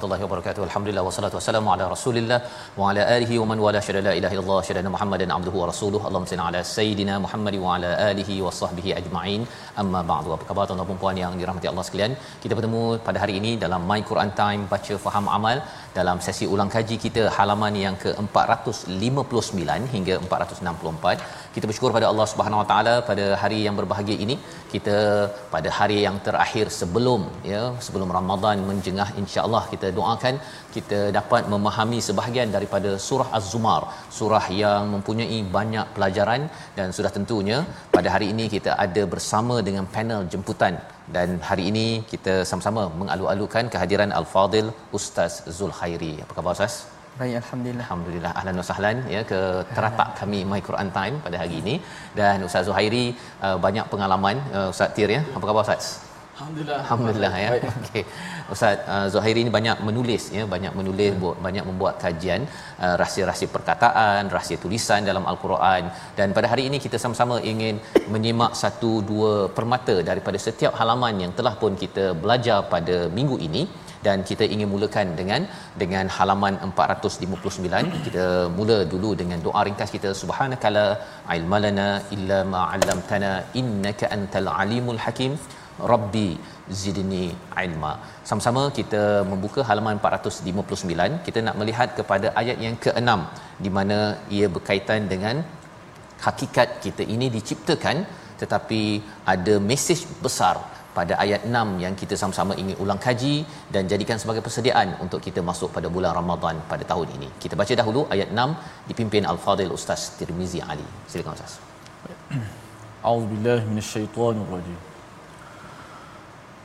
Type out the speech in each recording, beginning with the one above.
warahmatullahi wabarakatuh. Alhamdulillah wassalatu wassalamu ala Rasulillah wa ala alihi wa man wala syada la ilaha illallah syada Muhammadan abduhu wa rasuluhu. Allahumma salli ala sayidina Muhammad wa ala alihi wa sahbihi ajma'in. Amma ba'du. Apa khabar tuan-tuan dan puan yang dirahmati Allah sekalian? Kita bertemu pada hari ini dalam My Quran Time baca faham amal dalam sesi ulang kaji kita halaman yang ke-459 hingga 464. Kita bersyukur pada Allah Subhanahu Wa Taala pada hari yang berbahagia ini. Kita pada hari yang terakhir sebelum ya sebelum Ramadan menjengah insya-Allah kita doakan kita dapat memahami sebahagian daripada surah Az-Zumar, surah yang mempunyai banyak pelajaran dan sudah tentunya pada hari ini kita ada bersama dengan panel jemputan dan hari ini kita sama-sama mengalu-alukan kehadiran Al-Fadil Ustaz Zulkhairi. Apa khabar Ustaz? Baik, Alhamdulillah. Alhamdulillah. Ahlan wa sahlan ya ke teratak kami My Quran Time pada hari ini dan Ustaz Zuhairi uh, banyak pengalaman uh, Ustaz Tir ya. Apa khabar Ustaz? Alhamdulillah. Alhamdulillah ya. Okey. Ustaz uh, Zuhairi ini banyak menulis ya, banyak menulis, buat, banyak membuat kajian uh, rahsia-rahsia perkataan, rahsia tulisan dalam Al-Quran. Dan pada hari ini kita sama-sama ingin menyimak satu dua permata daripada setiap halaman yang telah pun kita belajar pada minggu ini. Dan kita ingin mulakan dengan dengan halaman 459 kita mula dulu dengan doa ringkas kita. Subhanakala ilmalana illa ma 'allamtana innaka antal alimul hakim Rabbi zidni ilma. Sama-sama kita membuka halaman 459. Kita nak melihat kepada ayat yang ke-6 di mana ia berkaitan dengan hakikat kita ini diciptakan tetapi ada mesej besar pada ayat 6 yang kita sama-sama ingin ulang kaji dan jadikan sebagai persediaan untuk kita masuk pada bulan Ramadan pada tahun ini. Kita baca dahulu ayat 6 dipimpin Al-Fadil Ustaz Tirmizi Ali. Silakan Ustaz. A'udzubillahi minasyaitonirrajim.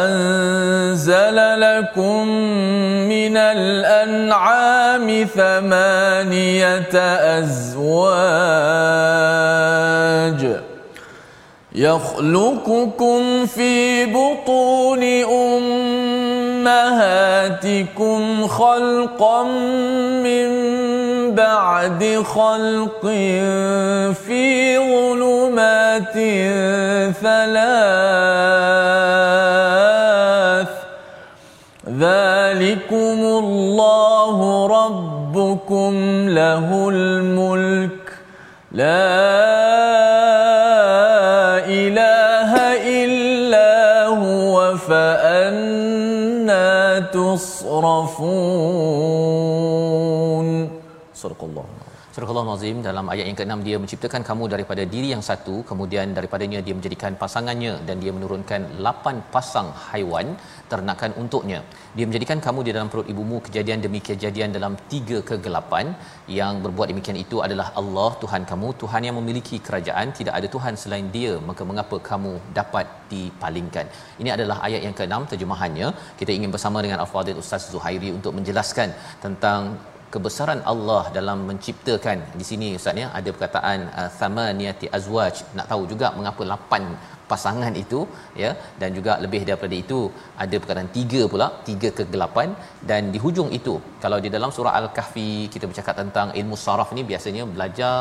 وأنزل لكم من الأنعام ثمانية أزواج يخلقكم في بطون أمهاتكم خلقا من بعد خلق في ظلمات ثلاث ذلكم الله ربكم له الملك. لا إله إلا هو فأنا تصرفون. صدق الله. Surah Al-Azim dalam ayat yang ke-6 dia menciptakan kamu daripada diri yang satu kemudian daripadanya dia menjadikan pasangannya dan dia menurunkan 8 pasang haiwan ternakan untuknya. Dia menjadikan kamu di dalam perut ibumu kejadian demi kejadian dalam tiga kegelapan yang berbuat demikian itu adalah Allah Tuhan kamu, Tuhan yang memiliki kerajaan, tidak ada Tuhan selain dia, maka mengapa kamu dapat dipalingkan. Ini adalah ayat yang ke-6 terjemahannya. Kita ingin bersama dengan Al-Fadhil Ustaz Zuhairi untuk menjelaskan tentang kebesaran Allah dalam menciptakan. Di sini ustaz ya ada perkataan uh, thamaniyati azwaj. Nak tahu juga mengapa lapan pasangan itu ya dan juga lebih daripada itu ada perkataan tiga pula tiga kegelapan. Dan di hujung itu kalau di dalam surah al-kahfi kita bercakap tentang ilmu saraf ni biasanya belajar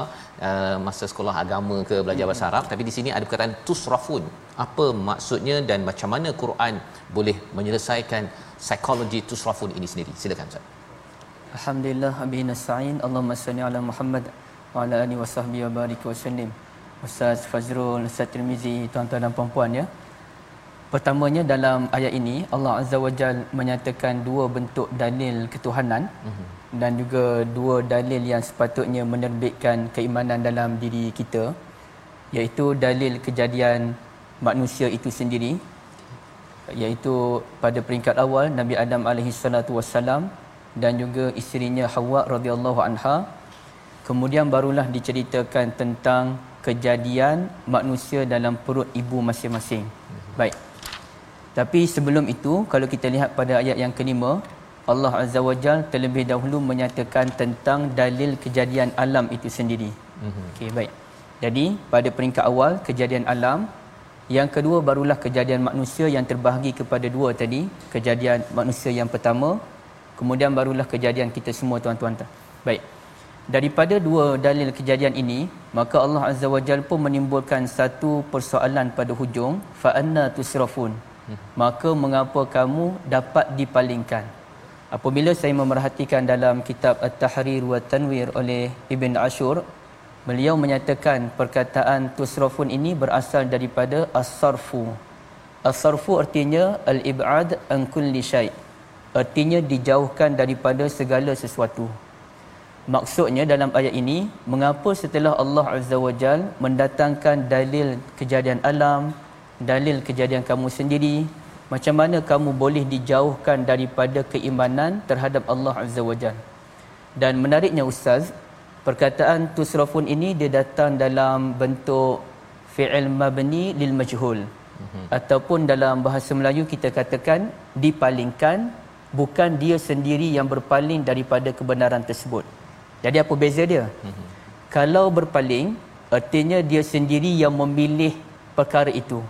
uh, masa sekolah agama ke belajar bahasa Arab. Tapi di sini ada perkataan tusrafun. Apa maksudnya dan macam mana Quran boleh menyelesaikan psikologi tusrafun ini sendiri? Silakan ustaz Alhamdulillah Abi Nasta'in Allahumma salli ala Muhammad wa ala alihi wa wa barik wa sallim Ustaz Fazrul, Ustaz Tirmizi, tuan-tuan dan puan-puan ya. Pertamanya dalam ayat ini Allah Azza wa Jal menyatakan dua bentuk dalil ketuhanan uh-huh. dan juga dua dalil yang sepatutnya menerbitkan keimanan dalam diri kita iaitu dalil kejadian manusia itu sendiri iaitu pada peringkat awal Nabi Adam alaihi salatu wasalam dan juga isterinya Hawa radhiyallahu anha kemudian barulah diceritakan tentang kejadian manusia dalam perut ibu masing-masing. Baik. Tapi sebelum itu, kalau kita lihat pada ayat yang kelima, Allah Azza wa Jal terlebih dahulu menyatakan tentang dalil kejadian alam itu sendiri. Mhm. Okey, baik. Jadi, pada peringkat awal, kejadian alam. Yang kedua, barulah kejadian manusia yang terbahagi kepada dua tadi. Kejadian manusia yang pertama. Kemudian barulah kejadian kita semua, tuan-tuan. Baik. Daripada dua dalil kejadian ini maka Allah Azza wa Jalla pun menimbulkan satu persoalan pada hujung. Fa anna tusrafun. Maka mengapa kamu dapat dipalingkan? Apabila saya memerhatikan dalam kitab At-Tahrir wa Tanwir oleh Ibn Ashur beliau menyatakan perkataan tusrafun ini berasal daripada as-sarfu. As-sarfu artinya al-ib'ad an kulli syai' artinya dijauhkan daripada segala sesuatu Maksudnya dalam ayat ini, mengapa setelah Allah Azza wa Jal mendatangkan dalil kejadian alam, dalil kejadian kamu sendiri, macam mana kamu boleh dijauhkan daripada keimanan terhadap Allah Azza wa Jal. Dan menariknya Ustaz, perkataan tusrafun ini dia datang dalam bentuk fi'il mabni lil majhul. Mm-hmm. Ataupun dalam bahasa Melayu kita katakan dipalingkan bukan dia sendiri yang berpaling daripada kebenaran tersebut. Jadi apa beza dia? Mm-hmm. Kalau berpaling, artinya dia sendiri yang memilih perkara itu.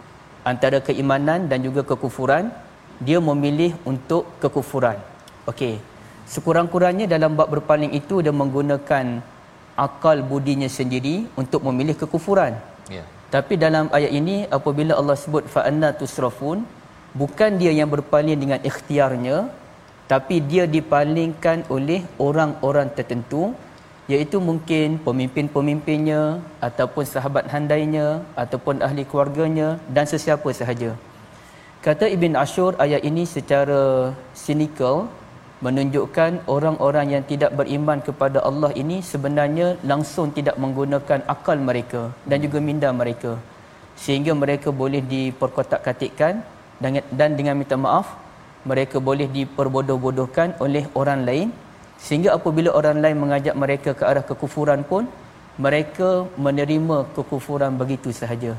Antara keimanan dan juga kekufuran, dia memilih untuk kekufuran. Okey. Sekurang-kurangnya dalam bab berpaling itu dia menggunakan akal budinya sendiri untuk memilih kekufuran. Yeah. Tapi dalam ayat ini apabila Allah sebut fa anna tusrafun bukan dia yang berpaling dengan ikhtiarnya tapi dia dipalingkan oleh orang-orang tertentu iaitu mungkin pemimpin-pemimpinnya ataupun sahabat handainya ataupun ahli keluarganya dan sesiapa sahaja. Kata Ibn Ashur ayat ini secara cynical menunjukkan orang-orang yang tidak beriman kepada Allah ini sebenarnya langsung tidak menggunakan akal mereka dan juga minda mereka sehingga mereka boleh diperkotak-katikkan dan dengan minta maaf mereka boleh diperbodoh-bodohkan oleh orang lain sehingga apabila orang lain mengajak mereka ke arah kekufuran pun mereka menerima kekufuran begitu sahaja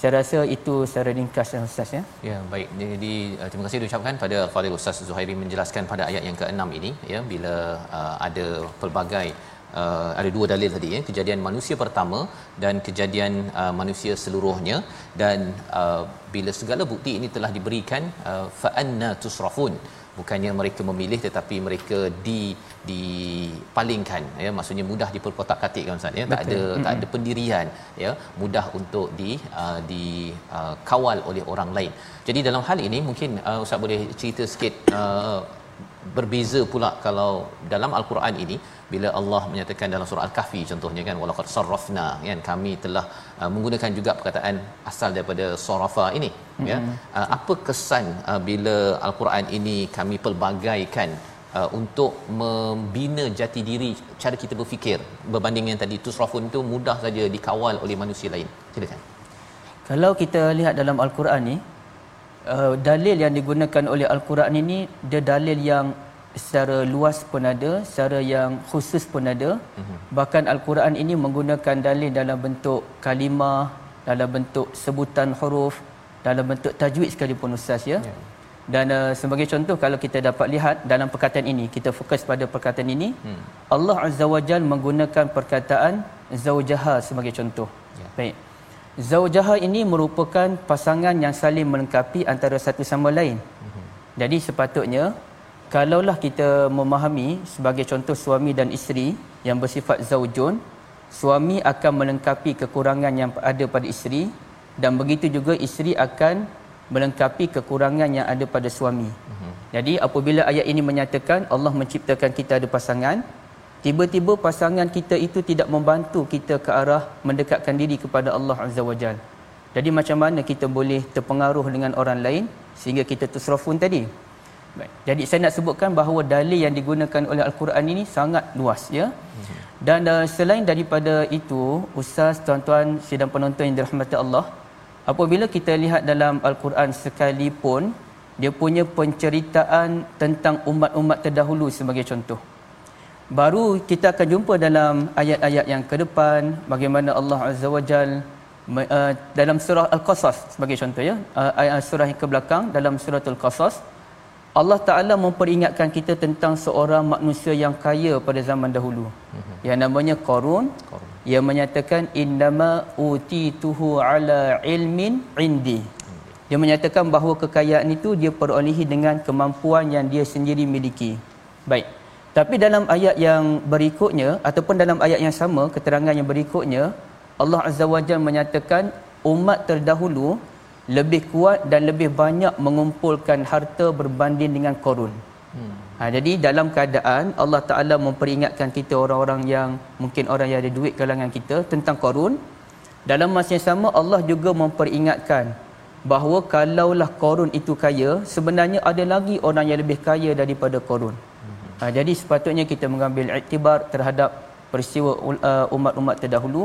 saya rasa itu secara ringkas ya Ustaz ya. Ya, baik. Jadi uh, terima kasih diucapkan pada Fadil Ustaz Zuhairi menjelaskan pada ayat yang ke-6 ini ya bila uh, ada pelbagai uh, ada dua dalil tadi ya. Kejadian manusia pertama dan kejadian uh, manusia seluruhnya. Dan uh, bila segala bukti ini telah diberikan uh, fa anna tusrafun. Bukannya mereka memilih tetapi mereka di dipalingkan ya. Maksudnya mudah diperkotak-katikkan ustaz ya. Tak ada mm-hmm. tak ada pendirian ya. Mudah untuk di uh, di uh, kawal oleh orang lain. Jadi dalam hal ini mungkin uh, ustaz boleh cerita sikit uh, berbeza pula kalau dalam al-Quran ini bila Allah menyatakan dalam surah al-kahfi contohnya kan walaqad sarrafna kan kami telah uh, menggunakan juga perkataan asal daripada sarafa ini mm-hmm. ya uh, apa kesan uh, bila al-Quran ini kami pelbagaikan uh, untuk membina jati diri cara kita berfikir berbanding yang tadi tusrafun itu mudah saja dikawal oleh manusia lain? Silakan. Kalau kita lihat dalam al-Quran ni uh, dalil yang digunakan oleh al-Quran ini dia dalil yang secara luas pun ada, secara yang khusus pun ada. Uh-huh. Bahkan Al-Quran ini menggunakan dalil dalam bentuk kalimah, dalam bentuk sebutan huruf, dalam bentuk tajwid sekalipun ustaz ya. Yeah. Dan uh, sebagai contoh kalau kita dapat lihat dalam perkataan ini, kita fokus pada perkataan ini, hmm. Allah Azza wa Jal menggunakan perkataan zaujaha sebagai contoh. Ya. Baik. Zaujaha ini merupakan pasangan yang saling melengkapi antara satu sama lain. Hmm. Jadi sepatutnya kalaulah kita memahami sebagai contoh suami dan isteri yang bersifat zaujun, suami akan melengkapi kekurangan yang ada pada isteri dan begitu juga isteri akan melengkapi kekurangan yang ada pada suami. Uh-huh. Jadi apabila ayat ini menyatakan Allah menciptakan kita ada pasangan, tiba-tiba pasangan kita itu tidak membantu kita ke arah mendekatkan diri kepada Allah Azza wa Jal. Jadi macam mana kita boleh terpengaruh dengan orang lain sehingga kita tusrafun tadi? Baik. Jadi saya nak sebutkan bahawa dalil yang digunakan oleh Al-Quran ini sangat luas ya. Dan uh, selain daripada itu, ustaz, tuan-tuan, sidang penonton yang dirahmati Allah, apabila kita lihat dalam al-Quran sekalipun dia punya penceritaan tentang umat-umat terdahulu sebagai contoh baru kita akan jumpa dalam ayat-ayat yang ke depan bagaimana Allah Azza wa Jal uh, dalam surah al-Qasas sebagai contoh ya. Uh, ayat surah yang ke belakang dalam surah al-Qasas Allah Taala memperingatkan kita tentang seorang manusia yang kaya pada zaman dahulu. Mm-hmm. yang namanya Qarun. Yang menyatakan innama utituhu ala ilmin indi. Dia menyatakan bahawa kekayaan itu dia perolehi dengan kemampuan yang dia sendiri miliki. Baik tapi dalam ayat yang berikutnya ataupun dalam ayat yang sama keterangan yang berikutnya Allah Azza wa Jalla menyatakan umat terdahulu lebih kuat dan lebih banyak mengumpulkan harta berbanding dengan korun. Hmm. Ha, jadi dalam keadaan Allah Ta'ala memperingatkan kita orang-orang yang mungkin orang yang ada duit kalangan kita tentang korun. Dalam masa yang sama Allah juga memperingatkan bahawa kalaulah korun itu kaya, sebenarnya ada lagi orang yang lebih kaya daripada korun. Ha, jadi sepatutnya kita mengambil iktibar terhadap peristiwa uh, umat-umat terdahulu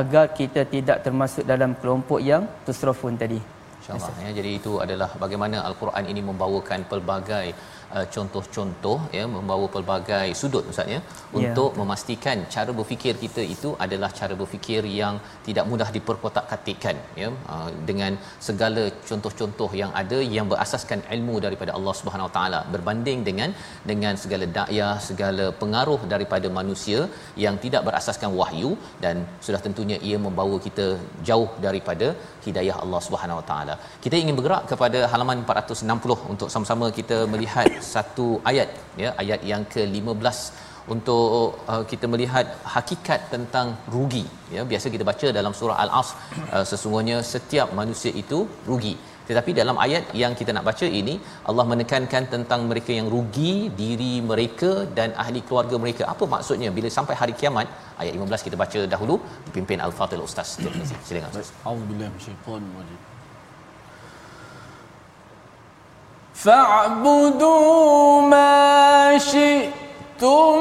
agar kita tidak termasuk dalam kelompok yang tusrafun tadi. InsyaAllah. Ya, jadi itu adalah bagaimana Al-Quran ini membawakan pelbagai uh, contoh-contoh ya membawa pelbagai sudut ustaz ya untuk memastikan cara berfikir kita itu adalah cara berfikir yang tidak mudah diperkotak-katikkan ya uh, dengan segala contoh-contoh yang ada yang berasaskan ilmu daripada Allah Subhanahu Wa Taala berbanding dengan dengan segala dakyah segala pengaruh daripada manusia yang tidak berasaskan wahyu dan sudah tentunya ia membawa kita jauh daripada hidayah Allah Subhanahu Wa Taala. Kita ingin bergerak kepada halaman 460 untuk sama-sama kita melihat satu ayat ya ayat yang ke-15 untuk uh, kita melihat hakikat tentang rugi ya. Biasa kita baca dalam surah al-as uh, sesungguhnya setiap manusia itu rugi. Tetapi dalam ayat yang kita nak baca ini Allah menekankan tentang mereka yang rugi diri mereka dan ahli keluarga mereka. Apa maksudnya? Bila sampai hari kiamat ayat 15 kita baca dahulu dipimpin al-fadil ustaz. Tirmizi silakan ustaz. Auzubillahi minasyaitanir rajim فاعبدوا ما شئتم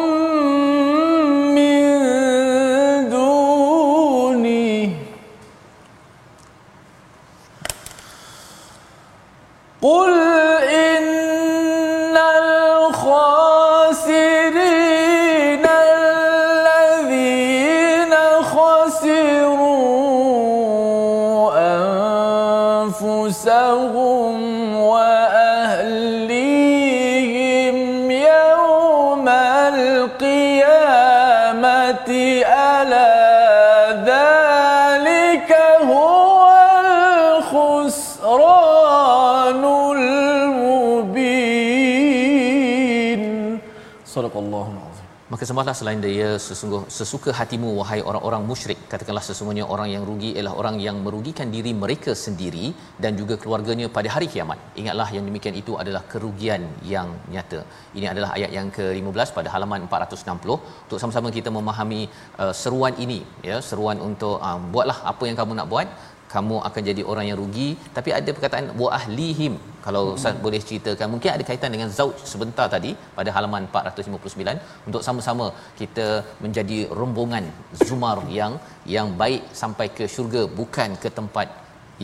maka sembahlah selain dia sesungguh sesuka hatimu wahai orang-orang musyrik. Katakanlah sesungguhnya orang yang rugi ialah orang yang merugikan diri mereka sendiri dan juga keluarganya pada hari kiamat. Ingatlah yang demikian itu adalah kerugian yang nyata. Ini adalah ayat yang ke-15 pada halaman 460 untuk sama-sama kita memahami uh, seruan ini ya seruan untuk uh, buatlah apa yang kamu nak buat kamu akan jadi orang yang rugi. Tapi ada perkataan wa ahlihim. Kalau ustaz hmm. boleh ceritakan mungkin ada kaitan dengan zauj sebentar tadi pada halaman 459 untuk sama-sama kita menjadi rombongan zumar yang yang baik sampai ke syurga bukan ke tempat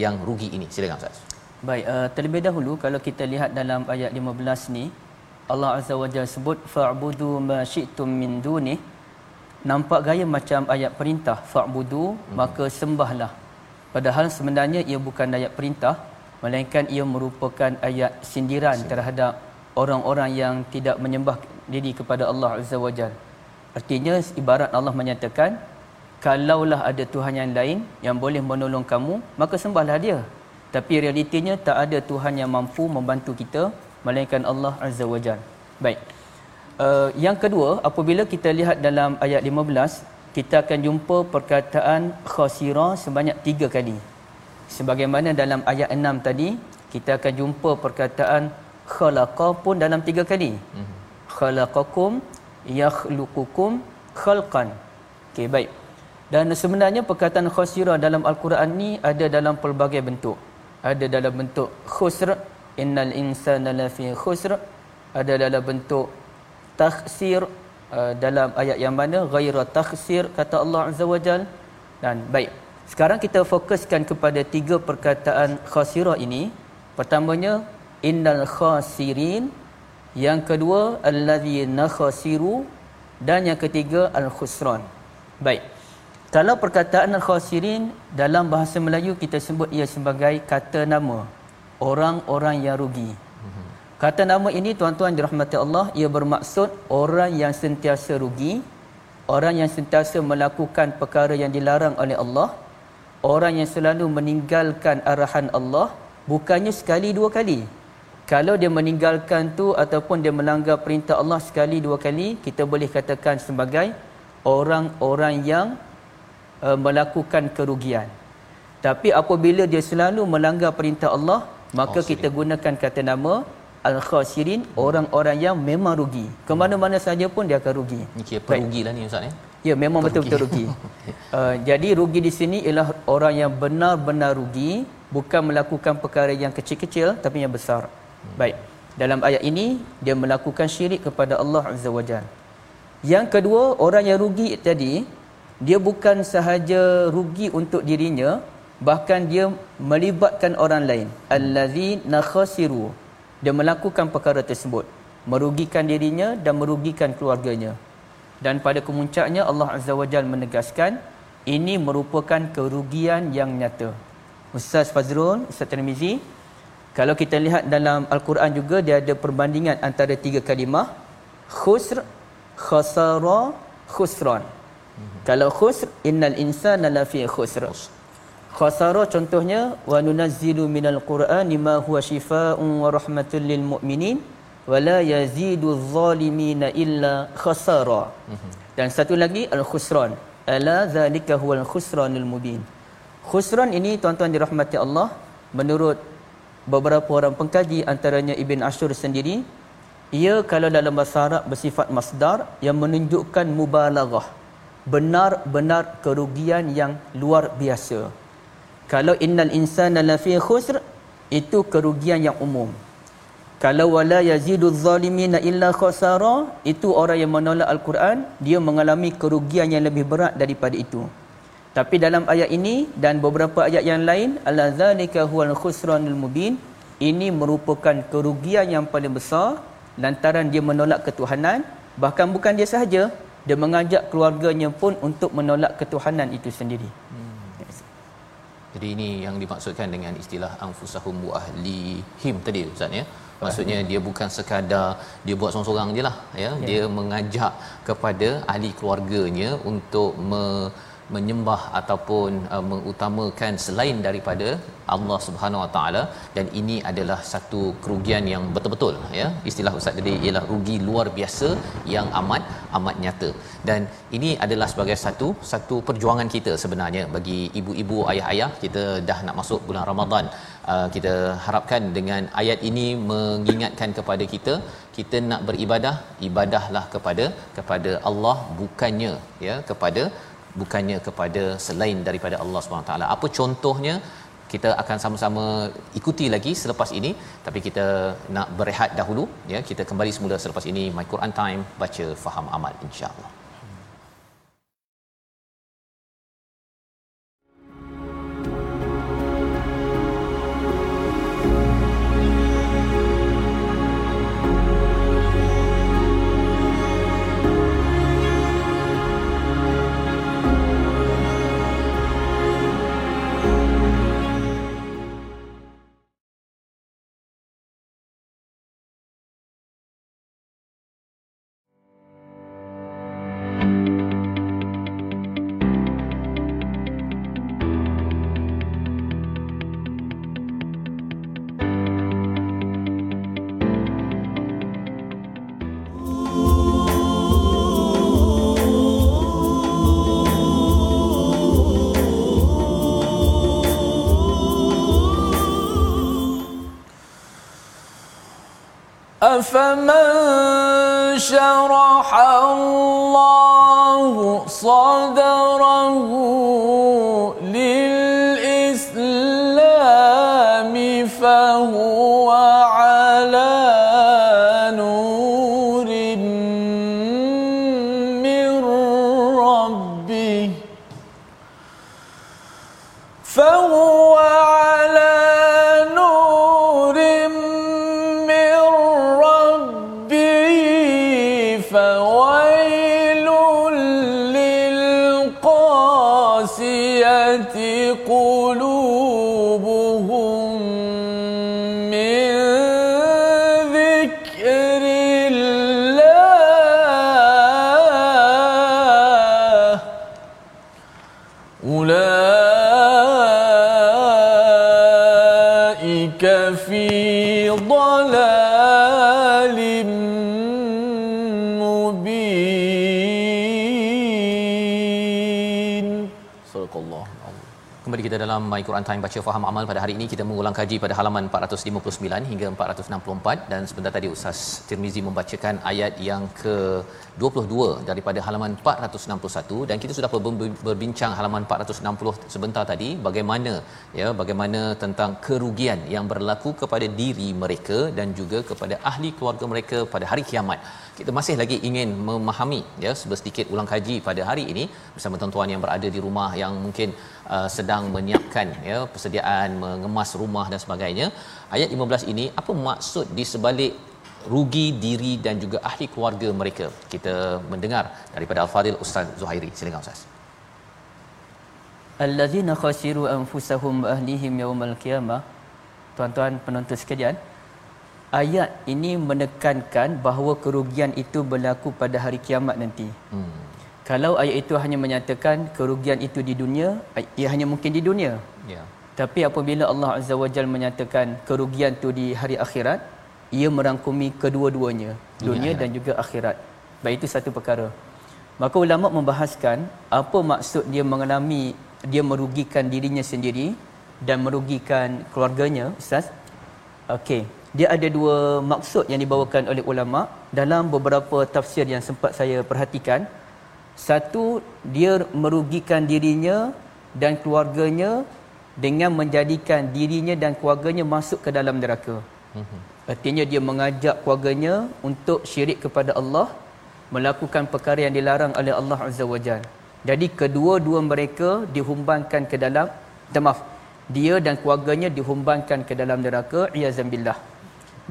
yang rugi ini. Silakan ustaz. Baik uh, terlebih dahulu kalau kita lihat dalam ayat 15 ni Allah azza wajalla sebut fa'budu ma syi'tum min duni nampak gaya macam ayat perintah fa'budu hmm. maka sembahlah Padahal sebenarnya ia bukan ayat perintah. melainkan ia merupakan ayat sindiran terhadap orang-orang yang tidak menyembah diri kepada Allah Azza wa Jal. Artinya ibarat Allah menyatakan kalaulah ada Tuhan yang lain yang boleh menolong kamu maka sembahlah dia. Tapi realitinya tak ada Tuhan yang mampu membantu kita melainkan Allah Azza wa Jal. Baik. Uh, yang kedua apabila kita lihat dalam ayat 15 kita akan jumpa perkataan khasira sebanyak tiga kali. Sebagaimana dalam ayat 6 tadi, kita akan jumpa perkataan khalaqa pun dalam tiga kali. Mm-hmm. Khalaqakum yakhluqukum khalqan. Okey, baik. Dan sebenarnya perkataan khasira dalam al-Quran ni ada dalam pelbagai bentuk. Ada dalam bentuk khusr, innal insana lafi khusr, ada dalam bentuk takhsir uh, dalam ayat yang mana ghaira takhsir kata Allah Azza wa Jal. Dan baik sekarang kita fokuskan kepada tiga perkataan khasira ini. Pertamanya innal khasirin yang kedua allazina khasiru dan yang ketiga al khusran baik kalau perkataan al khasirin dalam bahasa Melayu kita sebut ia sebagai kata nama orang-orang yang rugi Kata nama ini tuan-tuan dirahmati Allah ia bermaksud orang yang sentiasa rugi, orang yang sentiasa melakukan perkara yang dilarang oleh Allah, orang yang selalu meninggalkan arahan Allah bukannya sekali dua kali. Kalau dia meninggalkan tu ataupun dia melanggar perintah Allah sekali dua kali, kita boleh katakan sebagai orang-orang yang uh, melakukan kerugian. Tapi apabila dia selalu melanggar perintah Allah, maka oh, kita gunakan kata nama al-khasirin orang-orang yang memang rugi. Ke mana-mana saja pun dia akan rugi. Ini kira perugilah ni ustaz ya. Ya memang betul-betul rugi. uh, jadi rugi di sini ialah orang yang benar-benar rugi bukan melakukan perkara yang kecil-kecil tapi yang besar. Hmm. Baik. Dalam ayat ini dia melakukan syirik kepada Allah Azza wa Jalla. Yang kedua, orang yang rugi tadi dia bukan sahaja rugi untuk dirinya bahkan dia melibatkan orang lain. Allazi nakhasiru dia melakukan perkara tersebut merugikan dirinya dan merugikan keluarganya. Dan pada kemuncaknya Allah Azza wa Jal menegaskan ini merupakan kerugian yang nyata. Ustaz Fazrul Ustaz Tirmizi kalau kita lihat dalam Al-Quran juga dia ada perbandingan antara tiga kalimah khusr khasara khusran. Mm-hmm. kalau khusr innal insana lafi khusr khasara contohnya wa nunazzilu minal qur'ani ma huwa shifaa'un wa rahmatun lil mu'minin wa la yazidu adh-dhalimina illa khasara. Mhm. dan satu lagi al khusran ala zalika huwal khusranul mubin. Khusran ini tuan-tuan dirahmati Allah menurut beberapa orang pengkaji antaranya Ibn Ashur sendiri ia kalau dalam bahasa Arab bersifat masdar yang menunjukkan mubalaghah benar-benar kerugian yang luar biasa kalau innal insana lafi khusr itu kerugian yang umum. Kalau wala yazidu zalimina illa khasara itu orang yang menolak al-Quran dia mengalami kerugian yang lebih berat daripada itu. Tapi dalam ayat ini dan beberapa ayat yang lain Allah zalika huwal khusranul mubin ini merupakan kerugian yang paling besar lantaran dia menolak ketuhanan bahkan bukan dia sahaja dia mengajak keluarganya pun untuk menolak ketuhanan itu sendiri. Hmm. Jadi ini yang dimaksudkan dengan istilah anfusahum wa ahlihim tadi ustaz ya. Maksudnya dia bukan sekadar dia buat seorang-seorang je lah ya. ya. Dia mengajak kepada ahli keluarganya untuk me- menyembah ataupun uh, mengutamakan selain daripada Allah Subhanahu Wa Taala dan ini adalah satu kerugian yang betul-betul ya. Istilah ustaz tadi ialah rugi luar biasa yang amat amat nyata. Dan ini adalah sebagai satu satu perjuangan kita sebenarnya bagi ibu-ibu ayah-ayah. Kita dah nak masuk bulan Ramadan. Uh, kita harapkan dengan ayat ini mengingatkan kepada kita kita nak beribadah ibadahlah kepada kepada Allah bukannya ya kepada bukannya kepada selain daripada Allah SWT. Apa contohnya? Kita akan sama-sama ikuti lagi selepas ini tapi kita nak berehat dahulu ya kita kembali semula selepas ini my Quran time baca faham amal insya-Allah أفمن شرح الله صدره للقاسية My Quran Time baca faham amal pada hari ini kita mengulang kaji pada halaman 459 hingga 464 dan sebentar tadi Ustaz Tirmizi membacakan ayat yang ke 22 daripada halaman 461 dan kita sudah ber- berbincang halaman 460 sebentar tadi bagaimana ya bagaimana tentang kerugian yang berlaku kepada diri mereka dan juga kepada ahli keluarga mereka pada hari kiamat. Kita masih lagi ingin memahami ya sedikit ulang kaji pada hari ini bersama tuan-tuan yang berada di rumah yang mungkin uh, sedang menyiapkan ya persediaan mengemas rumah dan sebagainya. Ayat 15 ini apa maksud di sebalik rugi diri dan juga ahli keluarga mereka. Kita mendengar daripada Al-Fadhil Ustaz Zuhairi. Silakan Ustaz. Allazina khasiru anfusahum ahlihim yaumal qiyamah. Tuan-tuan penonton sekalian, ayat ini menekankan bahawa kerugian itu berlaku pada hari kiamat nanti. Hmm. Kalau ayat itu hanya menyatakan kerugian itu di dunia, ia hanya mungkin di dunia. Ya. Tapi apabila Allah Azza wa Jalla menyatakan kerugian itu di hari akhirat, ia merangkumi kedua-duanya, dunia dan juga akhirat. Baik itu satu perkara. Maka ulama membahaskan apa maksud dia mengalami dia merugikan dirinya sendiri dan merugikan keluarganya, Ustaz. Okey, dia ada dua maksud yang dibawakan oleh ulama dalam beberapa tafsir yang sempat saya perhatikan. Satu, dia merugikan dirinya dan keluarganya dengan menjadikan dirinya dan keluarganya masuk ke dalam neraka. Artinya dia mengajak keluarganya untuk syirik kepada Allah, melakukan perkara yang dilarang oleh Allah Azza wa Jal. Jadi kedua-dua mereka dihumbankan ke dalam, maaf, dia dan keluarganya dihumbankan ke dalam neraka, iyazambillah.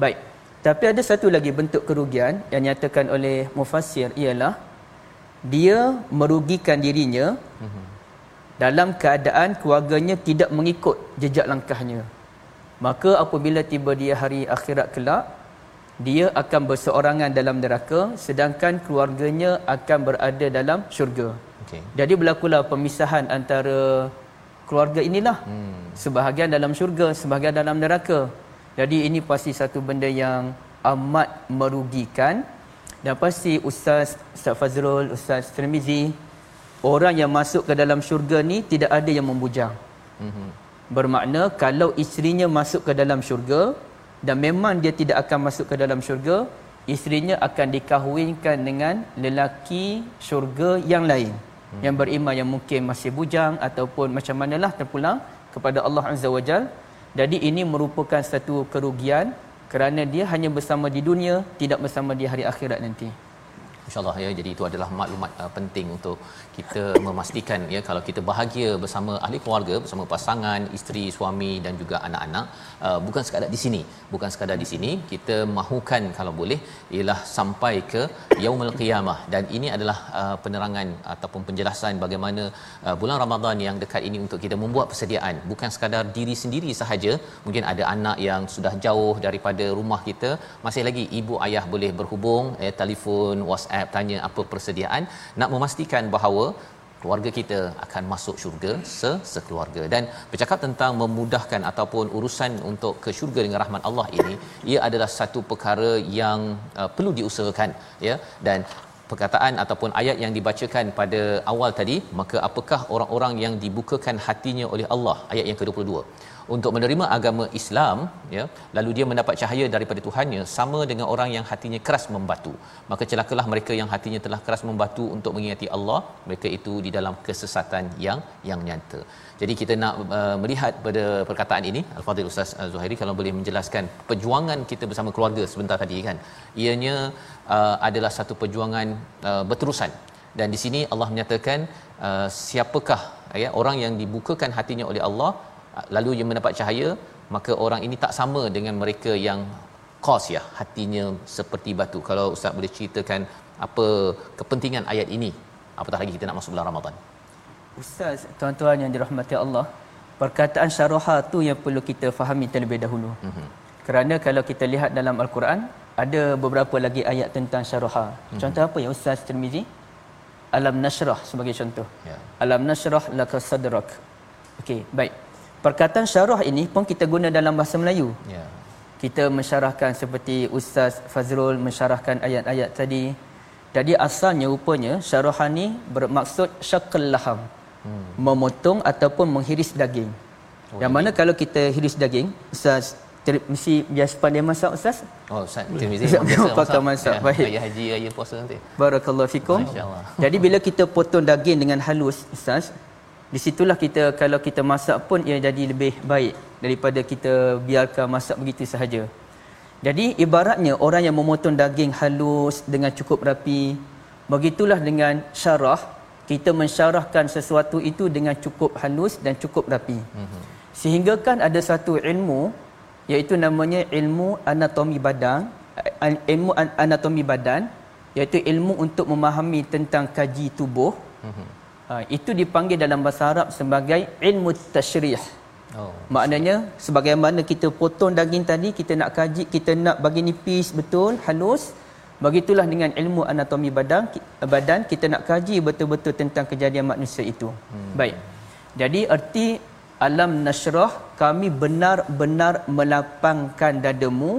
Baik, tapi ada satu lagi bentuk kerugian yang nyatakan oleh mufassir ialah dia merugikan dirinya dalam keadaan keluarganya tidak mengikut jejak langkahnya. Maka apabila tiba dia hari akhirat kelak, dia akan berseorangan dalam neraka sedangkan keluarganya akan berada dalam syurga. Okey. Jadi berlakulah pemisahan antara keluarga inilah. Hmm. Sebahagian dalam syurga, sebahagian dalam neraka. Jadi ini pasti satu benda yang amat merugikan dan pasti Ustaz Ustaz Fazrul, Ustaz Tirmizi orang yang masuk ke dalam syurga ni tidak ada yang membujang. Mhm. Bermakna kalau isterinya masuk ke dalam syurga dan memang dia tidak akan masuk ke dalam syurga, isterinya akan dikahwinkan dengan lelaki syurga yang lain. Hmm. Yang beriman yang mungkin masih bujang ataupun macam manalah terpulang kepada Allah Azza wa Jal. Jadi ini merupakan satu kerugian kerana dia hanya bersama di dunia, tidak bersama di hari akhirat nanti. InsyaAllah ya jadi itu adalah maklumat uh, penting untuk kita memastikan ya kalau kita bahagia bersama ahli keluarga bersama pasangan isteri suami dan juga anak-anak uh, bukan sekadar di sini. Bukan sekadar di sini kita mahukan kalau boleh ialah sampai ke yaumul qiyamah. Dan ini adalah uh, penerangan ataupun penjelasan bagaimana uh, bulan Ramadan yang dekat ini untuk kita membuat persediaan. Bukan sekadar diri sendiri sahaja mungkin ada anak yang sudah jauh daripada rumah kita masih lagi ibu ayah boleh berhubung eh, telefon WhatsApp tanya apa persediaan. Nak memastikan bahawa keluarga kita akan masuk syurga se sekeluarga. Dan bercakap tentang memudahkan ataupun urusan untuk ke syurga dengan rahmat Allah ini ia adalah satu perkara yang uh, perlu diusahakan ya. Dan perkataan ataupun ayat yang dibacakan pada awal tadi maka apakah orang-orang yang dibukakan hatinya oleh Allah? Ayat yang ke-22 untuk menerima agama Islam ya lalu dia mendapat cahaya daripada Tuhannya sama dengan orang yang hatinya keras membatu. Maka celakalah mereka yang hatinya telah keras membatu untuk mengingati Allah. Mereka itu di dalam kesesatan yang yang nyata. Jadi kita nak uh, melihat pada perkataan ini Al-Fadhil Ustaz Zuhairi kalau boleh menjelaskan perjuangan kita bersama keluarga sebentar tadi kan? Ianya uh, adalah satu perjuangan uh, berterusan. Dan di sini Allah menyatakan uh, siapakah ya orang yang dibukakan hatinya oleh Allah uh, lalu ia mendapat cahaya maka orang ini tak sama dengan mereka yang kos ya hatinya seperti batu kalau ustaz boleh ceritakan apa kepentingan ayat ini apatah lagi kita nak masuk bulan Ramadan Ustaz, tuan-tuan yang dirahmati Allah, perkataan syaraha tu yang perlu kita fahami terlebih dahulu. Mm-hmm. Kerana kalau kita lihat dalam Al-Quran, ada beberapa lagi ayat tentang syaraha. Mm-hmm. Contoh apa ya Ustaz Tirmizi? Alam nashrah sebagai contoh. Yeah. Alam nashrah laka sadrak. Okey, baik. Perkataan syarah ini pun kita guna dalam bahasa Melayu. Yeah. Kita mensyarahkan seperti Ustaz Fazrul mensyarahkan ayat-ayat tadi. Jadi asalnya rupanya syarahan ni bermaksud syakal laham. Hmm. Memotong ataupun menghiris daging. Oh, yang mana kalau kita hiris daging, Ustaz ter- mesti biasa pandai masak Ustaz? Oh, Ustaz Tirmizi biasa masak. masak. Ya, Baik. Raya haji, raya puasa nanti. Barakallahu fikum. Jadi bila kita potong daging dengan halus, Ustaz, di situlah kita kalau kita masak pun ia jadi lebih baik daripada kita biarkan masak begitu sahaja. Jadi ibaratnya orang yang memotong daging halus dengan cukup rapi, begitulah dengan syarah, kita mensyarahkan sesuatu itu dengan cukup halus dan cukup rapi. Mm-hmm. Sehingga kan ada satu ilmu iaitu namanya ilmu anatomi badan, eh, ilmu anatomi badan iaitu ilmu untuk memahami tentang kaji tubuh. Mm-hmm. Ha, itu dipanggil dalam bahasa Arab sebagai ilmu tasyrih. Oh. Maknanya sebagaimana kita potong daging tadi kita nak kaji kita nak bagi nipis betul halus begitulah dengan ilmu anatomi badan badan kita nak kaji betul-betul tentang kejadian manusia itu. Hmm. Baik. Jadi erti alam nasrah kami benar-benar melapangkan dadamu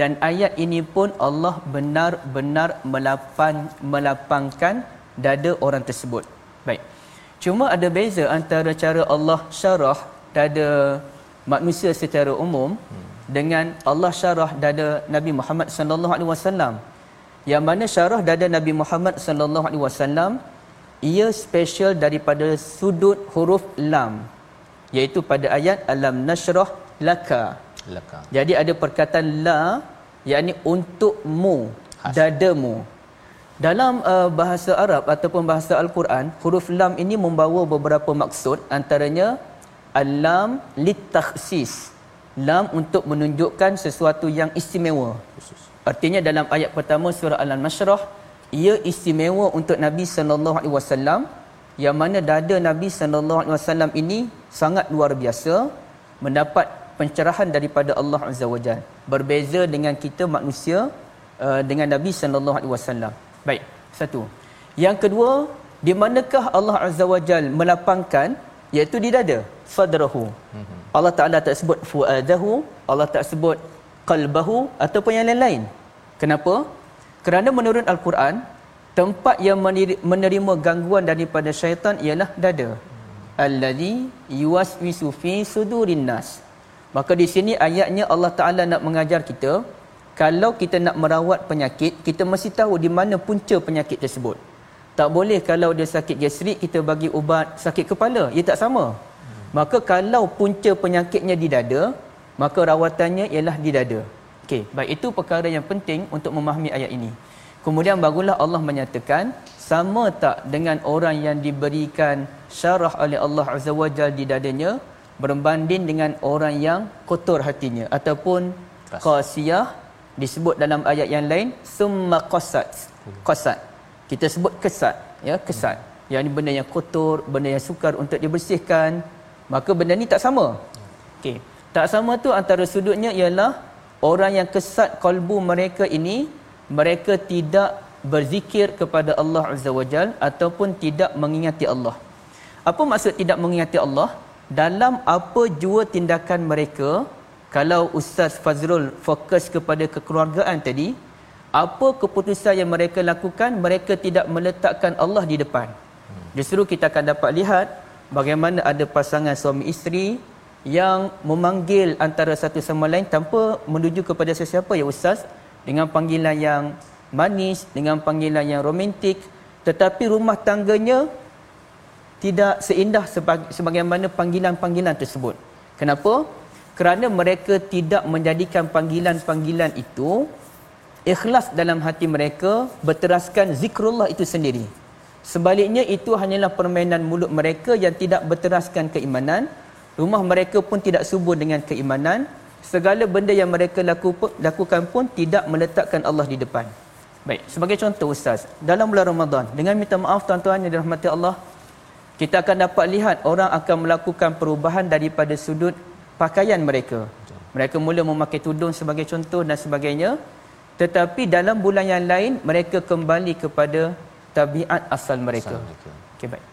dan ayat ini pun Allah benar-benar melapang melapangkan dada orang tersebut. Baik. Cuma ada beza antara cara Allah syarah dada manusia secara umum hmm. dengan Allah syarah dada Nabi Muhammad sallallahu alaihi wasallam. Yang mana syarah dada Nabi Muhammad sallallahu alaihi wasallam ia special daripada sudut huruf lam iaitu pada ayat alam nashrah laka. Laka. Jadi ada perkataan la yakni untukmu dadamu. Dalam uh, bahasa Arab ataupun bahasa Al-Quran, huruf lam ini membawa beberapa maksud antaranya Al-lam litakhsis. Lam untuk menunjukkan sesuatu yang istimewa. Artinya dalam ayat pertama surah Al-Masyrah, ia istimewa untuk Nabi sallallahu alaihi wasallam yang mana dada Nabi sallallahu alaihi wasallam ini sangat luar biasa mendapat pencerahan daripada Allah Azza wa Jalla. Berbeza dengan kita manusia uh, dengan Nabi sallallahu alaihi wasallam. Baik, satu. Yang kedua, di manakah Allah Azza wa Jalla melapangkan iaitu di dada sadrahu mm-hmm. Allah Taala tak sebut fuadahu Allah tak sebut qalbahu ataupun yang lain-lain kenapa kerana menurut al-Quran tempat yang menerima gangguan daripada syaitan ialah dada mm-hmm. allazi yuwaswisu fi sudurin nas maka di sini ayatnya Allah Taala nak mengajar kita kalau kita nak merawat penyakit kita mesti tahu di mana punca penyakit tersebut tak boleh kalau dia sakit gastrik kita bagi ubat sakit kepala. Ia tak sama. Maka kalau punca penyakitnya di dada, maka rawatannya ialah di dada. Okey, baik itu perkara yang penting untuk memahami ayat ini. Kemudian bagulah Allah menyatakan sama tak dengan orang yang diberikan syarah oleh Allah Azza wa Jalla di dadanya berbanding dengan orang yang kotor hatinya ataupun qasiyah disebut dalam ayat yang lain summa qasat. Qasat. Kita sebut kesat ya kesat. Yang ini benda yang kotor benda yang sukar untuk dibersihkan. Maka benda ni tak sama. Okey. Tak sama tu antara sudutnya ialah orang yang kesat kalbu mereka ini mereka tidak berzikir kepada Allah Azza wa Jal ataupun tidak mengingati Allah. Apa maksud tidak mengingati Allah? Dalam apa jua tindakan mereka kalau Ustaz Fazrul fokus kepada kekeluargaan tadi apa keputusan yang mereka lakukan mereka tidak meletakkan Allah di depan. Justru kita akan dapat lihat bagaimana ada pasangan suami isteri yang memanggil antara satu sama lain tanpa menuju kepada sesiapa ya ustaz? Dengan panggilan yang manis dengan panggilan yang romantik tetapi rumah tangganya tidak seindah sebagaimana panggilan-panggilan tersebut. Kenapa kerana mereka tidak menjadikan panggilan-panggilan itu ikhlas dalam hati mereka berteraskan zikrullah itu sendiri. Sebaliknya itu hanyalah permainan mulut mereka yang tidak berteraskan keimanan. Rumah mereka pun tidak subur dengan keimanan. Segala benda yang mereka lakukan pun tidak meletakkan Allah di depan. Baik sebagai contoh ustaz dalam bulan Ramadan dengan minta maaf tuan-tuan yang dirahmati Allah kita akan dapat lihat orang akan melakukan perubahan daripada sudut pakaian mereka. Mereka mula memakai tudung sebagai contoh dan sebagainya. Tetapi dalam bulan yang lain mereka kembali kepada tabiat asal mereka. Okey baik.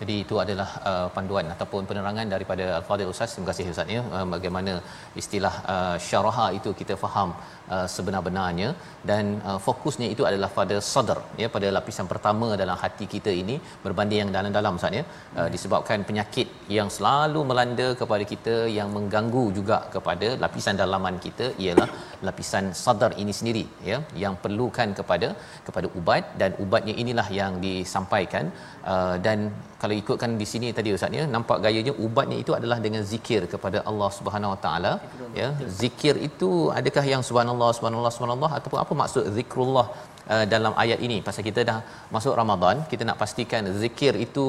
Jadi itu adalah uh, panduan ataupun penerangan daripada Al-Fadhil Ustaz. Terima kasih Ustaz ya. Uh, bagaimana istilah uh, syaraha itu kita faham uh, sebenar-benarnya. Dan uh, fokusnya itu adalah pada sadar ya pada lapisan pertama dalam hati kita ini berbanding yang dalam-dalam Ustaz ya. Uh, disebabkan penyakit yang selalu melanda kepada kita yang mengganggu juga kepada lapisan dalaman kita ialah lapisan sadar ini sendiri ya yang perlukan kepada kepada ubat. Dan ubatnya inilah yang disampaikan. Uh, dan kalau ikutkan di sini tadi ustaz ya nampak gayanya ubatnya itu adalah dengan zikir kepada Allah Subhanahu Wa Taala ya. zikir itu adakah yang subhanallah subhanallah subhanallah ataupun apa maksud zikrullah uh, dalam ayat ini? Pasal kita dah masuk Ramadan kita nak pastikan zikir itu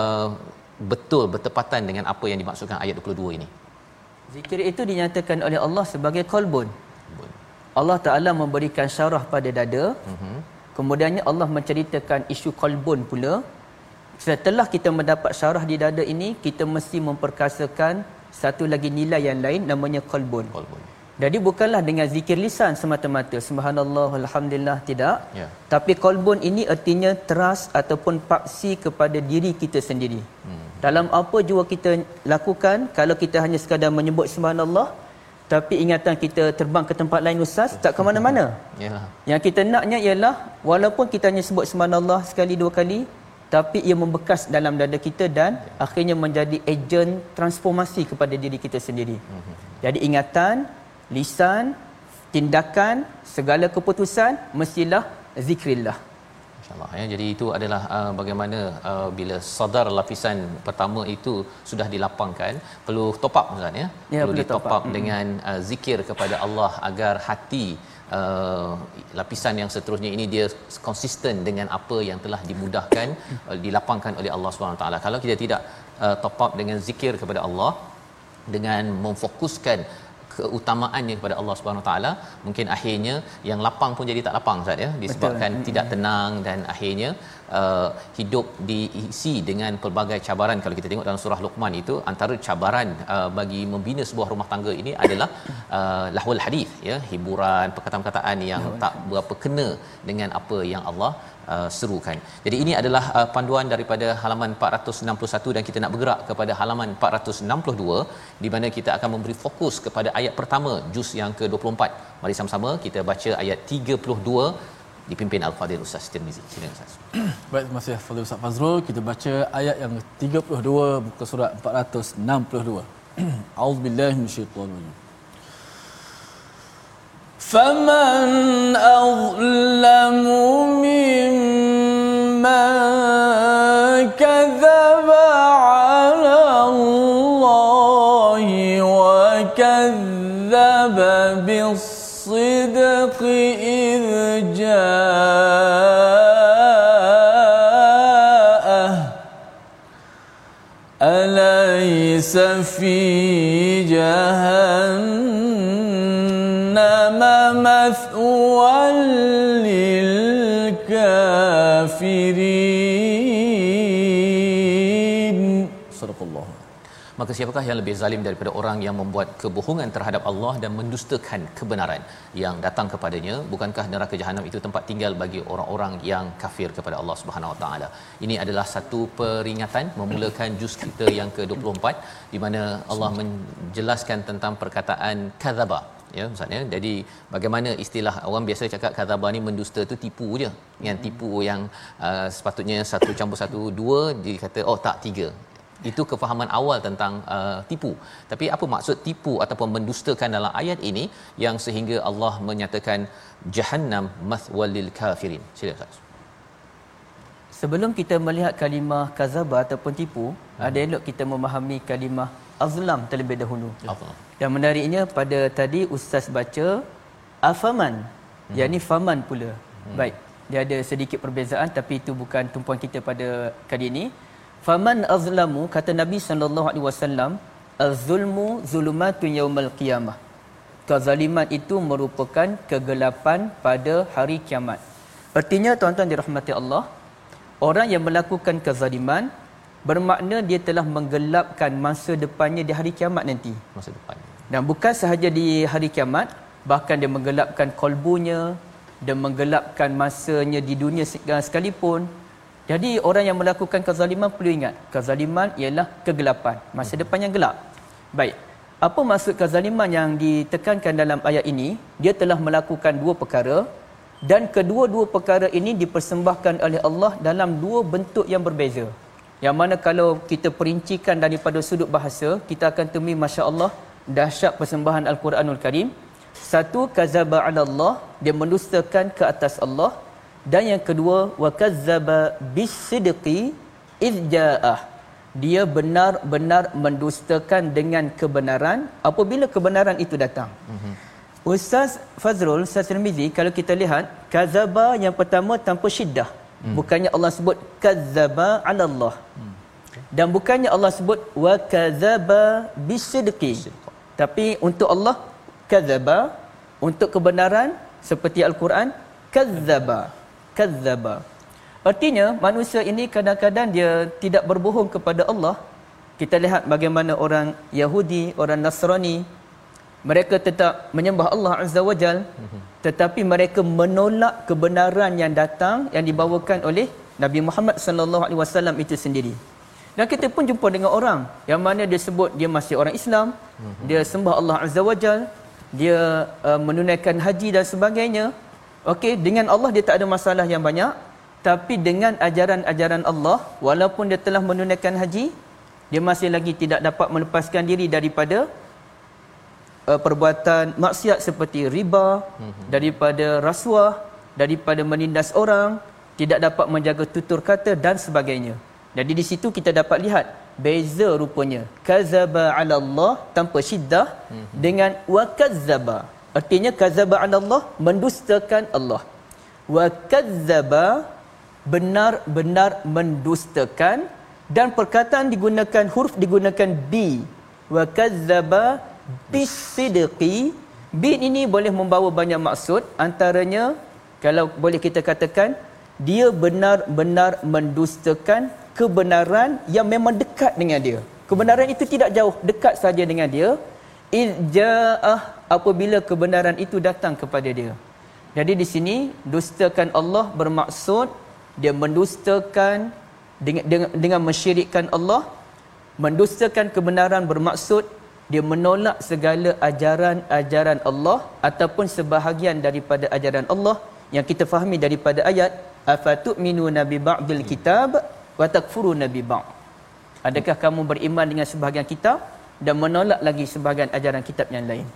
uh, betul bertepatan dengan apa yang dimaksudkan ayat 22 ini. Zikir itu dinyatakan oleh Allah sebagai qalbun Allah Taala memberikan syarah pada dada. Uh-huh. kemudiannya Allah menceritakan isu qalbun pula. Setelah kita mendapat syarah di dada ini kita mesti memperkasakan satu lagi nilai yang lain namanya qalbun qalbun jadi bukanlah dengan zikir lisan semata-mata subhanallah alhamdulillah tidak ya. tapi qalbun ini artinya trust ataupun paksi kepada diri kita sendiri hmm. dalam apa jua kita lakukan kalau kita hanya sekadar menyebut subhanallah tapi ingatan kita terbang ke tempat lain ustaz tak ke mana-mana ya. yang kita naknya ialah walaupun kita hanya sebut subhanallah sekali dua kali tapi ia membekas dalam dada kita dan akhirnya menjadi ejen transformasi kepada diri kita sendiri. Jadi ingatan, lisan, tindakan, segala keputusan mestilah zikrillah. InsyaAllah. Ya. Jadi itu adalah uh, bagaimana uh, bila sadar lapisan pertama itu sudah dilapangkan, perlu top up Ustaz ya. ya perlu di top up, up dengan uh, zikir kepada Allah agar hati uh, lapisan yang seterusnya ini dia konsisten dengan apa yang telah dimudahkan uh, dilapangkan oleh Allah SWT. Kalau kita tidak uh, top up dengan zikir kepada Allah dengan memfokuskan keutamaannya kepada Allah Subhanahu taala mungkin akhirnya yang lapang pun jadi tak lapang Ustaz ya disebabkan Betul. tidak tenang dan akhirnya uh, hidup diisi dengan pelbagai cabaran kalau kita tengok dalam surah Luqman itu antara cabaran uh, bagi membina sebuah rumah tangga ini adalah uh, lahwal hadis ya hiburan perkataan-perkataan yang tak berapa kena dengan apa yang Allah uh, serukan. Jadi ini adalah uh, panduan daripada halaman 461 dan kita nak bergerak kepada halaman 462 di mana kita akan memberi fokus kepada ayat pertama juz yang ke-24. Mari sama-sama kita baca ayat 32 dipimpin Al-Fadhil Ustaz Tirmizi. Silakan Ustaz. Baik, terima kasih Fadhil Ustaz Fazrul. Kita baca ayat yang 32 buku surat 462. A'udzubillahi minasyaitonir rajim. فمن أظلم ممن كذب على الله وكذب بالصدق إذ جاءه. أليس في جهنم مثوى للكافرين؟ Maka siapakah yang lebih zalim daripada orang yang membuat kebohongan terhadap Allah dan mendustakan kebenaran yang datang kepadanya? Bukankah neraka jahanam itu tempat tinggal bagi orang-orang yang kafir kepada Allah Subhanahu Wa Taala? Ini adalah satu peringatan memulakan juz kita yang ke-24 di mana Allah menjelaskan tentang perkataan kadzaba ya ustaz ya jadi bagaimana istilah orang biasa cakap kadzaba ni mendusta tu tipu je. Yang tipu yang uh, sepatutnya satu campur satu dua dikata oh tak tiga itu kefahaman awal tentang uh, tipu tapi apa maksud tipu ataupun mendustakan dalam ayat ini yang sehingga Allah menyatakan jahannam mathwalil kafirin sila Ustaz Sebelum kita melihat kalimah kazaba ataupun tipu, hmm. ada elok kita memahami kalimah azlam terlebih dahulu. Apa? Yang menariknya pada tadi ustaz baca afaman. Hmm. Yang ni faman pula. Hmm. Baik. Dia ada sedikit perbezaan tapi itu bukan tumpuan kita pada kali ini. Faman azlamu kata Nabi sallallahu alaihi wasallam az-zulmu zulumatun yaumal qiyamah. Kezaliman itu merupakan kegelapan pada hari kiamat. Artinya tuan-tuan dirahmati Allah, orang yang melakukan kezaliman bermakna dia telah menggelapkan masa depannya di hari kiamat nanti. Masa depan. Dan bukan sahaja di hari kiamat, bahkan dia menggelapkan kolbunya, dia menggelapkan masanya di dunia sekalipun. Jadi orang yang melakukan kezaliman perlu ingat, kezaliman ialah kegelapan, masa depan yang gelap. Baik. Apa maksud kezaliman yang ditekankan dalam ayat ini? Dia telah melakukan dua perkara dan kedua-dua perkara ini dipersembahkan oleh Allah dalam dua bentuk yang berbeza. Yang mana kalau kita perincikan daripada sudut bahasa, kita akan temui masya-Allah dahsyat persembahan Al-Quranul Karim. Satu kazaba 'ala Allah, dia mendustakan ke atas Allah. Dan yang kedua wa kazzaba bisidqi iz ja'ah. Dia benar-benar mendustakan dengan kebenaran apabila kebenaran itu datang. Mm-hmm. Ustaz Fazrul, Ustaz Tirmizi, kalau kita lihat, kazaba yang pertama tanpa syiddah. Hmm. Bukannya Allah sebut kazaba ala Allah. Hmm. Dan bukannya Allah sebut wa kazaba bisidqi. Tapi untuk Allah kazaba untuk kebenaran seperti Al-Quran kazaba. Kazaba. Artinya manusia ini kadang-kadang dia tidak berbohong kepada Allah. Kita lihat bagaimana orang Yahudi, orang Nasrani mereka tetap menyembah Allah Azza wa Jal tetapi mereka menolak kebenaran yang datang yang dibawakan oleh Nabi Muhammad sallallahu alaihi wasallam itu sendiri. Dan kita pun jumpa dengan orang yang mana dia sebut dia masih orang Islam, dia sembah Allah Azza wa Jal, dia uh, menunaikan haji dan sebagainya. Okey, dengan Allah dia tak ada masalah yang banyak, tapi dengan ajaran-ajaran Allah walaupun dia telah menunaikan haji, dia masih lagi tidak dapat melepaskan diri daripada uh, perbuatan maksiat seperti riba mm-hmm. daripada rasuah daripada menindas orang tidak dapat menjaga tutur kata dan sebagainya jadi di situ kita dapat lihat beza rupanya kazaba ala Allah tanpa syiddah mm-hmm. dengan wa kazzaba artinya kazaba Allah mendustakan Allah. Wa kazzaba benar-benar mendustakan. Dan perkataan digunakan huruf digunakan bi wa kazzaba bisidqi. Bin ini boleh membawa banyak maksud. Antaranya kalau boleh kita katakan dia benar-benar mendustakan kebenaran yang memang dekat dengan dia. Kebenaran itu tidak jauh dekat saja dengan dia izja'ah apabila kebenaran itu datang kepada dia. Jadi di sini dustakan Allah bermaksud dia mendustakan dengan dengan, dengan mensyirikkan Allah mendustakan kebenaran bermaksud dia menolak segala ajaran-ajaran Allah ataupun sebahagian daripada ajaran Allah yang kita fahami daripada ayat afatu'minu nabi ba'dil kitab wa takfuruna nabi ba'd. Adakah kamu beriman dengan sebahagian kitab dan menolak lagi sebahagian ajaran kitab yang lain.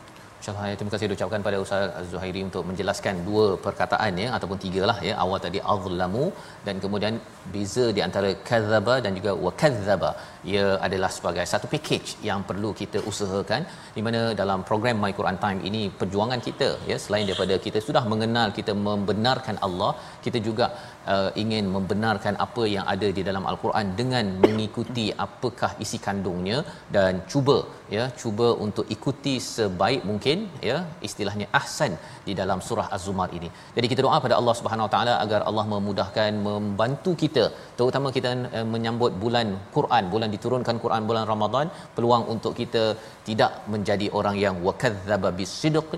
InsyaAllah ya, terima kasih ucapkan pada Ustaz Zuhairi untuk menjelaskan dua perkataan ya ataupun tiga lah ya. Awal tadi azlamu dan kemudian beza di antara kadzaba dan juga wa kadzaba ia adalah sebagai satu package yang perlu kita usahakan di mana dalam program My Quran Time ini perjuangan kita ya selain daripada kita sudah mengenal kita membenarkan Allah kita juga uh, ingin membenarkan apa yang ada di dalam al-Quran dengan mengikuti apakah isi kandungnya dan cuba ya cuba untuk ikuti sebaik mungkin ya istilahnya ahsan di dalam surah az-zumar ini. Jadi kita doa pada Allah Subhanahu Wa taala agar Allah memudahkan membantu kita terutama kita uh, menyambut bulan Quran, bulan diturunkan Quran bulan Ramadan, peluang untuk kita tidak menjadi orang yang wakadzdzaba bisidq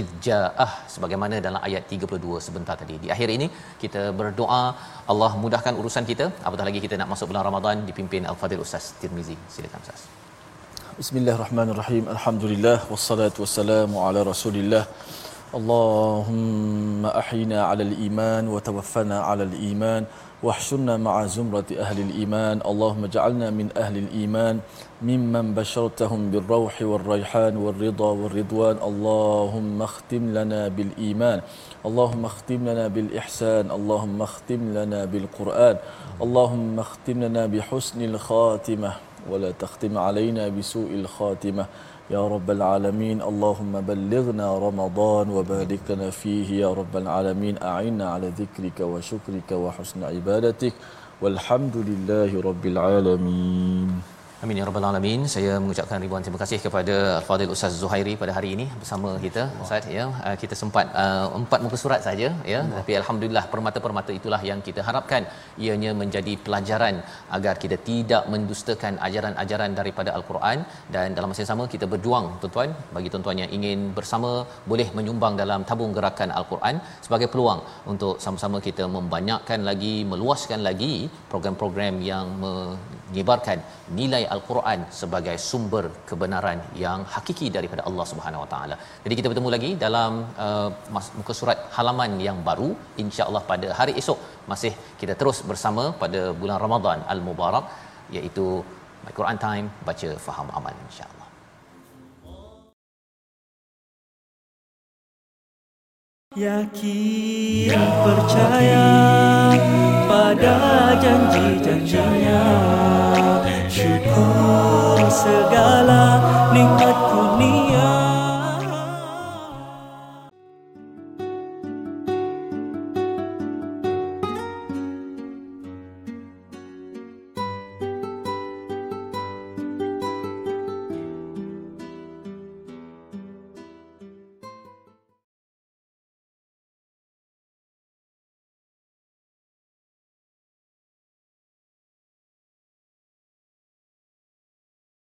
idja'ah sebagaimana dalam ayat 32 sebentar tadi. Di akhir ini kita berdoa Allah mudahkan urusan kita apatah lagi kita nak masuk bulan Ramadan dipimpin Al-Fadhil Ustaz Tirmizi. Silakan Ustaz. Bismillahirrahmanirrahim. Alhamdulillah wassalatu wassalamu ala Rasulillah. Allahumma ahina ala al-iman wa tawaffana ala al-iman. واحشرنا مع زمرة أهل الإيمان. اللهم اجعلنا من أهل الإيمان ممن بشرتهم بالروح والريحان والرضا والرضوان. اللهم اختم لنا بالإيمان. اللهم اختم لنا بالإحسان. اللهم اختم لنا بالقرآن. اللهم اختم لنا بحسن الخاتمة. ولا تختم علينا بسوء الخاتمة. يا رب العالمين اللهم بلغنا رمضان وبارك لنا فيه يا رب العالمين أعنا على ذكرك وشكرك وحسن عبادتك والحمد لله رب العالمين Amin ya rabbal alamin. Saya mengucapkan ribuan terima kasih kepada Al-Fadhil Ustaz Zuhairi pada hari ini bersama kita. Ustaz ya, uh, kita sempat uh, empat muka surat saja ya, tapi alhamdulillah permata-permata itulah yang kita harapkan ianya menjadi pelajaran agar kita tidak mendustakan ajaran-ajaran daripada Al-Quran dan dalam masa yang sama kita berjuang tuan-tuan bagi tuan-tuan yang ingin bersama boleh menyumbang dalam tabung gerakan Al-Quran sebagai peluang untuk sama-sama kita membanyakkan lagi meluaskan lagi program-program yang menyebarkan nilai al-Quran sebagai sumber kebenaran yang hakiki daripada Allah Subhanahu Wa Taala. Jadi kita bertemu lagi dalam uh, muka surat halaman yang baru insya-Allah pada hari esok masih kita terus bersama pada bulan Ramadan al-Mubarak iaitu My Quran Time baca faham aman insya-Allah. Yakin percaya pada janji-janjinya Syukur segala nikmat kurnia